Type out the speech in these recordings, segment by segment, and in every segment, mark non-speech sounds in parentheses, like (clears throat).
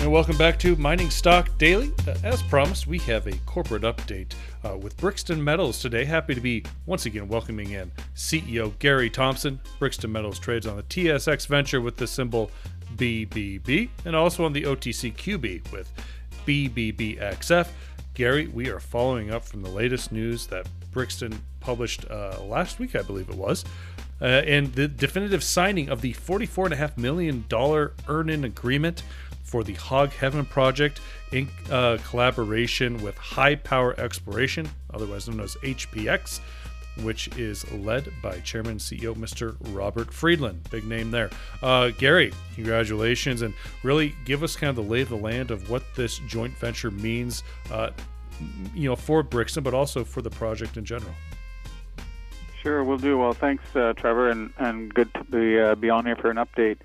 And welcome back to Mining Stock Daily. Uh, as promised, we have a corporate update uh, with Brixton Metals today. Happy to be once again welcoming in CEO Gary Thompson. Brixton Metals trades on the TSX Venture with the symbol BBB and also on the OTCQB with BBBXF. Gary, we are following up from the latest news that Brixton published uh, last week, I believe it was, uh, and the definitive signing of the $44.5 million earn in agreement for the Hog Heaven project in uh, collaboration with High Power Exploration, otherwise known as HPX, which is led by Chairman and CEO Mr. Robert Friedland. Big name there. Uh, Gary, congratulations, and really give us kind of the lay of the land of what this joint venture means, uh, you know, for Brixton, but also for the project in general. Sure, we'll do. Well, thanks, uh, Trevor, and, and good to be, uh, be on here for an update.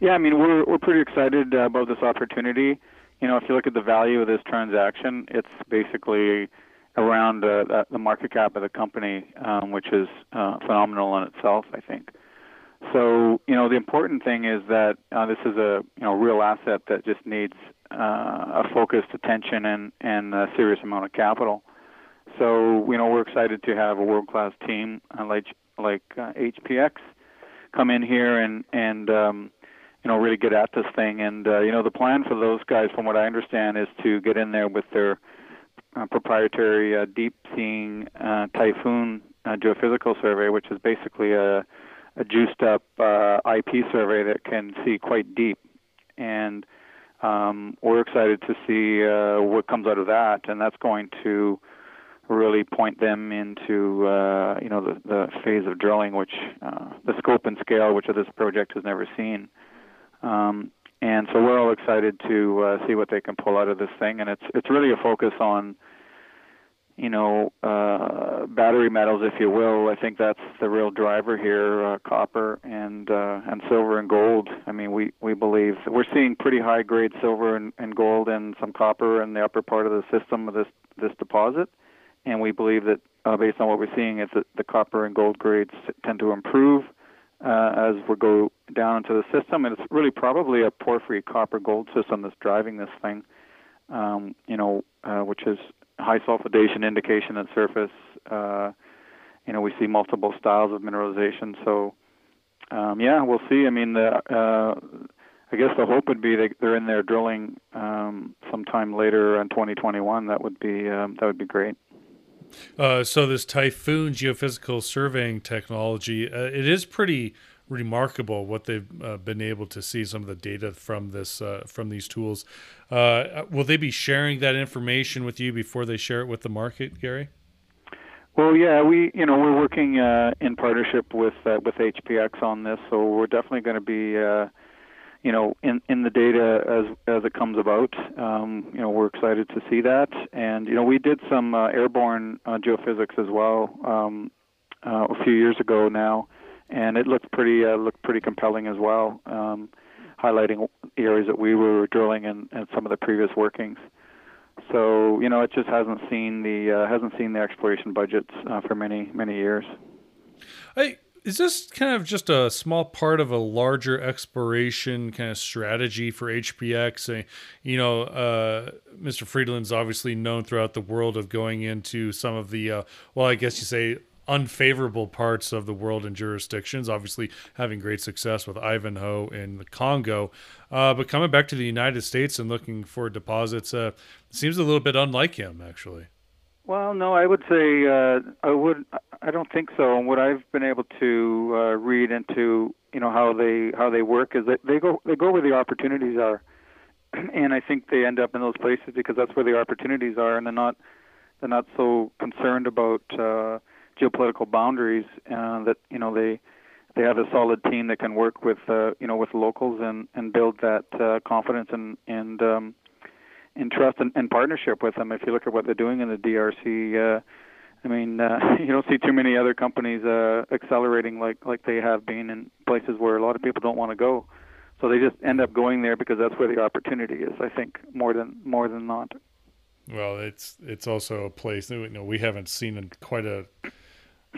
Yeah, I mean, we're we're pretty excited uh, about this opportunity. You know, if you look at the value of this transaction, it's basically around uh, the market cap of the company, um, which is uh, phenomenal in itself, I think. So, you know, the important thing is that uh, this is a you know real asset that just needs uh, a focused attention and and a serious amount of capital. So, you know, we're excited to have a world class team uh, like like HPX come in here and and um, you know, really get at this thing. And uh, you know, the plan for those guys, from what I understand, is to get in there with their uh, proprietary uh, deep seeing uh, typhoon uh, geophysical survey, which is basically a, a juiced up uh, IP survey that can see quite deep. And um, we're excited to see uh, what comes out of that, and that's going to really point them into uh, you know the, the phase of drilling, which uh, the scope and scale which of this project has never seen. Um, and so we're all excited to uh, see what they can pull out of this thing. And it's it's really a focus on, you know, uh, battery metals, if you will. I think that's the real driver here: uh, copper and uh, and silver and gold. I mean, we we believe we're seeing pretty high grade silver and, and gold and some copper in the upper part of the system of this this deposit. And we believe that uh, based on what we're seeing, is that the copper and gold grades tend to improve uh, as we go down into the system. And it's really probably a porphyry copper gold system that's driving this thing, um, you know, uh, which is high sulfidation indication at surface. Uh, you know, we see multiple styles of mineralization. So, um, yeah, we'll see. I mean, the, uh, I guess the hope would be that they're in there drilling um, sometime later in 2021. That would be um, that would be great. Uh, so this Typhoon geophysical surveying technology, uh, it is pretty remarkable what they've uh, been able to see some of the data from this uh, from these tools. Uh, will they be sharing that information with you before they share it with the market, Gary? Well, yeah, we you know we're working in partnership with with HPX on this, so we're definitely going to be you know, in in the data as as it comes about. Um, you know, we're excited to see that, and you know, we did some uh, airborne uh, geophysics as well um, uh, a few years ago now, and it looked pretty uh, looked pretty compelling as well, um, highlighting areas that we were drilling and, and some of the previous workings. So you know, it just hasn't seen the uh, hasn't seen the exploration budgets uh, for many many years. Hey, is this kind of just a small part of a larger exploration kind of strategy for HPX? You know, uh, Mr. Friedland's obviously known throughout the world of going into some of the, uh, well, I guess you say unfavorable parts of the world and jurisdictions. Obviously, having great success with Ivanhoe in the Congo, uh, but coming back to the United States and looking for deposits uh, seems a little bit unlike him, actually. Well, no, I would say uh, I would. I don't think so. And what I've been able to uh, read into, you know, how they how they work is that they go they go where the opportunities are, (clears throat) and I think they end up in those places because that's where the opportunities are, and they're not they're not so concerned about uh, geopolitical boundaries. Uh, that you know they they have a solid team that can work with uh, you know with locals and and build that uh, confidence and and um, in trust and, and partnership with them. If you look at what they're doing in the DRC, uh, I mean, uh, (laughs) you don't see too many other companies uh, accelerating like like they have been in places where a lot of people don't want to go. So they just end up going there because that's where the opportunity is. I think more than more than not. Well, it's it's also a place you know we haven't seen quite a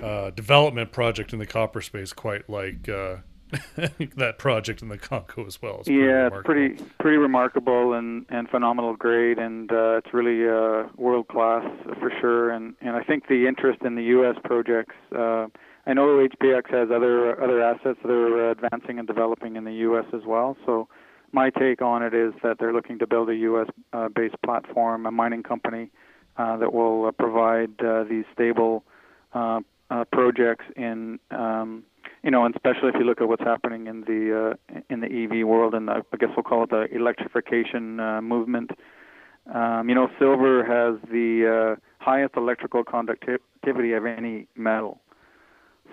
uh, development project in the copper space quite like uh, (laughs) that project in the Congo as well. It's yeah, it's pretty pretty remarkable and and phenomenal grade, and uh, it's really uh, world class for sure. And and I think the interest in the U.S. projects. Uh, I know HPX has other other assets that are advancing and developing in the U.S. as well. So my take on it is that they're looking to build a U.S. Uh, based platform, a mining company uh, that will uh, provide uh, these stable uh, uh, projects in. Um, you know, and especially if you look at what's happening in the uh, in the EV world, and I guess we'll call it the electrification uh, movement. Um, you know, silver has the uh, highest electrical conductivity of any metal.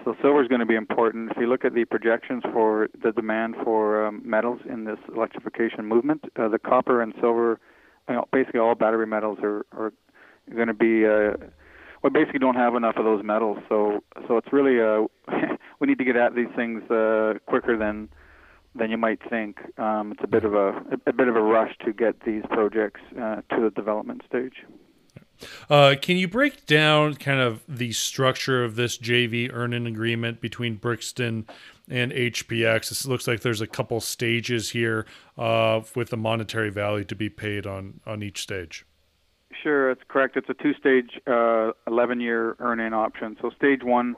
So silver is going to be important. If you look at the projections for the demand for um, metals in this electrification movement, uh, the copper and silver, you know, basically all battery metals are, are going to be. Uh, we basically don't have enough of those metals, so so it's really uh, (laughs) we need to get at these things uh, quicker than than you might think. Um, it's a bit of a a bit of a rush to get these projects uh, to the development stage. Uh, can you break down kind of the structure of this JV earn-in agreement between Brixton and HPX? It looks like there's a couple stages here uh, with the monetary value to be paid on on each stage. Sure, it's correct. It's a two-stage, uh, 11-year earn-in option. So stage one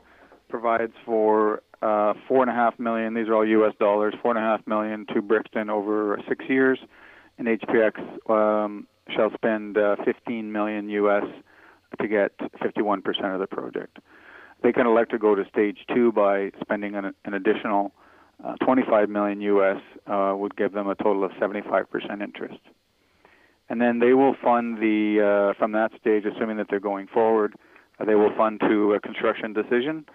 provides for uh, four and a half million. These are all U.S. dollars. Four and a half million to Brixton over six years, and HPX um, shall spend uh, 15 million U.S. to get 51% of the project. They can elect to go to stage two by spending an, an additional uh, 25 million U.S. Uh, would give them a total of 75% interest and then they will fund the uh, from that stage, assuming that they're going forward, they will fund to a construction decision,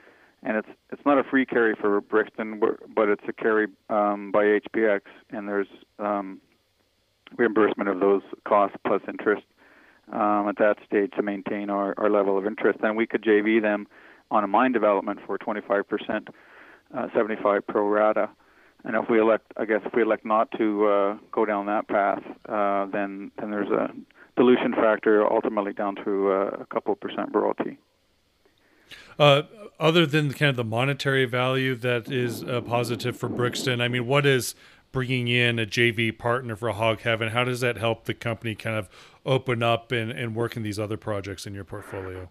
and it's it's not a free carry for Brixton, but it's a carry um, by HPX, and there's um, reimbursement of those costs plus interest um, at that stage to maintain our, our level of interest. Then we could JV them on a mine development for 25%, uh, 75 pro rata. And if we elect, I guess, if we elect not to uh, go down that path, uh, then then there's a dilution factor ultimately down to uh, a couple percent royalty. Uh, other than kind of the monetary value that is uh, positive for Brixton, I mean, what is bringing in a JV partner for Hog Heaven? How does that help the company kind of open up and, and work in these other projects in your portfolio?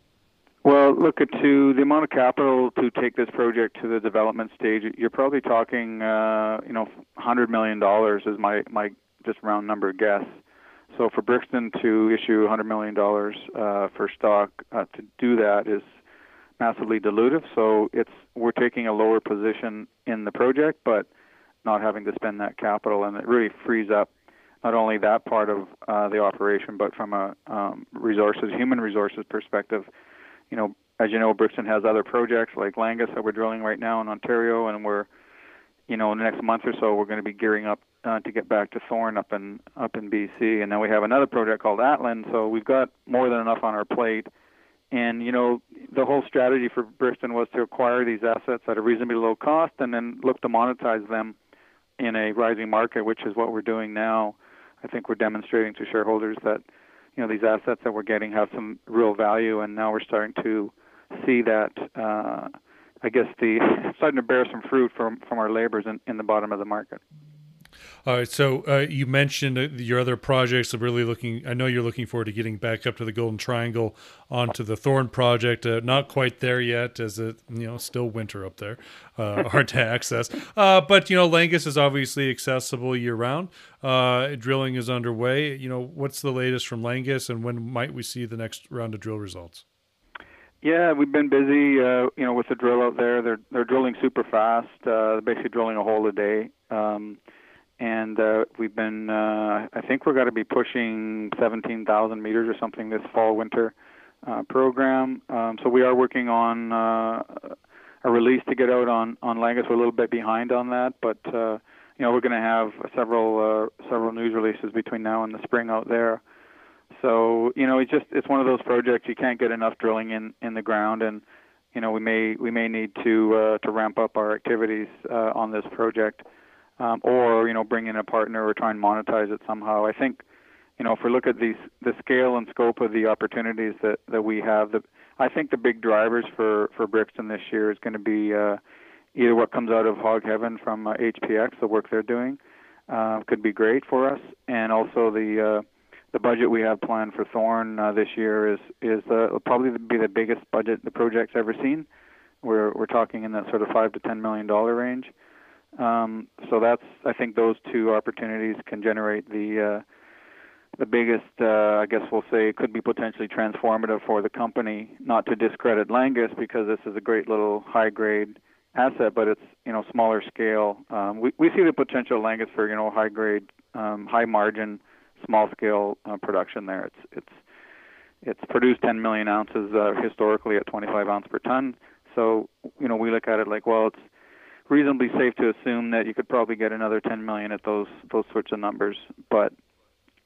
Well, look at to the amount of capital to take this project to the development stage. You're probably talking, uh, you know, hundred million dollars is my my just round number guess. So for Brixton to issue hundred million dollars uh, for stock uh, to do that is massively dilutive. So it's we're taking a lower position in the project, but not having to spend that capital, and it really frees up not only that part of uh, the operation, but from a um, resources, human resources perspective you know, as you know, Brixton has other projects like Langis that we're drilling right now in Ontario, and we're, you know, in the next month or so, we're going to be gearing up uh, to get back to Thorn up in up in BC, and then we have another project called Atlin. So we've got more than enough on our plate. And you know, the whole strategy for Brixton was to acquire these assets at a reasonably low cost, and then look to monetize them in a rising market, which is what we're doing now. I think we're demonstrating to shareholders that you know these assets that we're getting have some real value, and now we're starting to see that. Uh, I guess the (laughs) starting to bear some fruit from from our labors in, in the bottom of the market. All right. So uh, you mentioned uh, your other projects are really looking. I know you're looking forward to getting back up to the Golden Triangle onto the Thorn project. Uh, not quite there yet, as it you know still winter up there, uh, (laughs) hard to access. Uh, but you know Langis is obviously accessible year round. Uh, drilling is underway. You know what's the latest from Langis, and when might we see the next round of drill results? Yeah, we've been busy, uh, you know, with the drill out there. They're they're drilling super fast. Uh, basically drilling a hole a day. Um, and uh, we've been uh, I think we're going to be pushing 17,000 meters or something this fall winter uh, program. Um, so we are working on uh, a release to get out on on Langis. We're a little bit behind on that, but uh, you know we're going to have several uh, several news releases between now and the spring out there. So you know it's just it's one of those projects you can't get enough drilling in in the ground and. You know, we may we may need to uh, to ramp up our activities uh, on this project um, or you know bring in a partner or try and monetize it somehow. I think you know if we look at these the scale and scope of the opportunities that that we have, the I think the big drivers for for Brixton this year is going to be uh, either what comes out of Hog Heaven from uh, HPX, the work they're doing, uh, could be great for us, and also the uh, the budget we have planned for Thorn uh, this year is is uh, probably be the biggest budget the project's ever seen. We're we're talking in that sort of five to ten million dollar range. Um, so that's I think those two opportunities can generate the uh, the biggest, uh, I guess we'll say, could be potentially transformative for the company. Not to discredit Langis because this is a great little high grade asset, but it's you know smaller scale. Um, we we see the potential Langis for you know high grade, um, high margin, small scale uh, production there. It's it's it's produced 10 million ounces uh, historically at 25 ounce per ton. So you know we look at it like well it's reasonably safe to assume that you could probably get another 10 million at those those sorts of numbers. But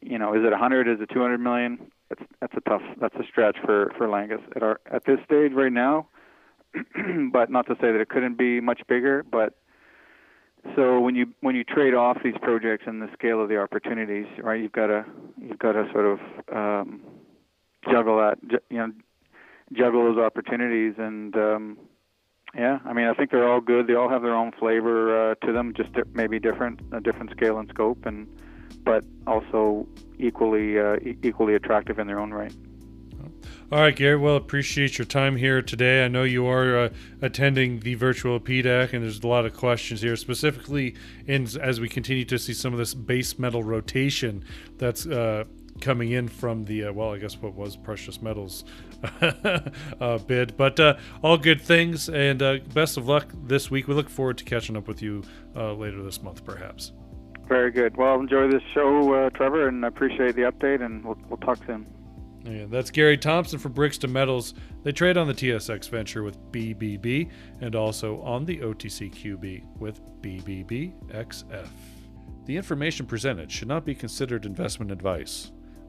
you know, is it 100? Is it 200 million? That's that's a tough that's a stretch for for Langis at our at this stage right now. (clears throat) but not to say that it couldn't be much bigger. But so when you when you trade off these projects and the scale of the opportunities, right? You've got to you've got to sort of um, juggle that, you know, juggle those opportunities and. Um, yeah, I mean, I think they're all good. They all have their own flavor uh, to them, just di- maybe different, a different scale and scope, and but also equally uh, e- equally attractive in their own right. All right, Gary. Well, appreciate your time here today. I know you are uh, attending the virtual PDAC, and there's a lot of questions here, specifically in as we continue to see some of this base metal rotation that's uh, coming in from the uh, well, I guess what was precious metals (laughs) uh, bid. But uh, all good things, and uh, best of luck this week. We look forward to catching up with you uh, later this month, perhaps. Very good. Well, enjoy this show, uh, Trevor, and I appreciate the update, and we'll, we'll talk soon. Yeah, that's Gary Thompson from Brixton Metals. They trade on the TSX Venture with BBB and also on the OTCQB with BBBXF. The information presented should not be considered investment advice.